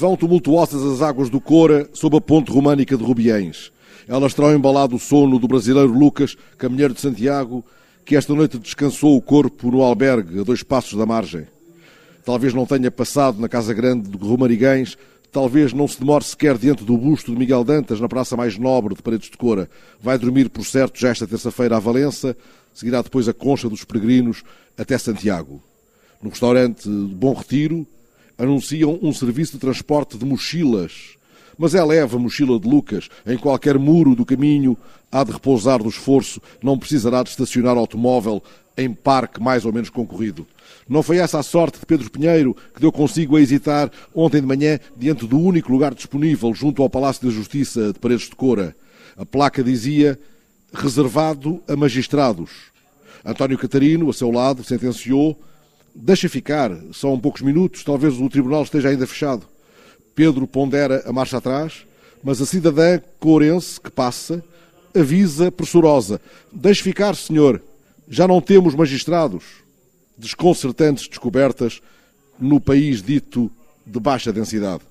Vão tumultuosas as águas do Cora sob a ponte românica de Rubiães. Elas terão embalado o sono do brasileiro Lucas, caminheiro de Santiago, que esta noite descansou o corpo no albergue, a dois passos da margem. Talvez não tenha passado na Casa Grande de Romariguães, talvez não se demore sequer diante do busto de Miguel Dantas, na praça mais nobre de Paredes de Cora. Vai dormir, por certo, já esta terça-feira a Valença, seguirá depois a concha dos peregrinos até Santiago. No restaurante Bom Retiro, anunciam um serviço de transporte de mochilas. Mas é leve a mochila de Lucas. Em qualquer muro do caminho há de repousar do esforço. Não precisará de estacionar automóvel em parque mais ou menos concorrido. Não foi essa a sorte de Pedro Pinheiro, que deu consigo a hesitar ontem de manhã diante do único lugar disponível junto ao Palácio da Justiça de Paredes de Cora. A placa dizia reservado a magistrados. António Catarino, a seu lado, sentenciou Deixa ficar, são poucos minutos, talvez o tribunal esteja ainda fechado. Pedro pondera a marcha atrás, mas a cidadã courense que passa avisa pressurosa: Deixe ficar, senhor, já não temos magistrados. Desconcertantes descobertas no país dito de baixa densidade.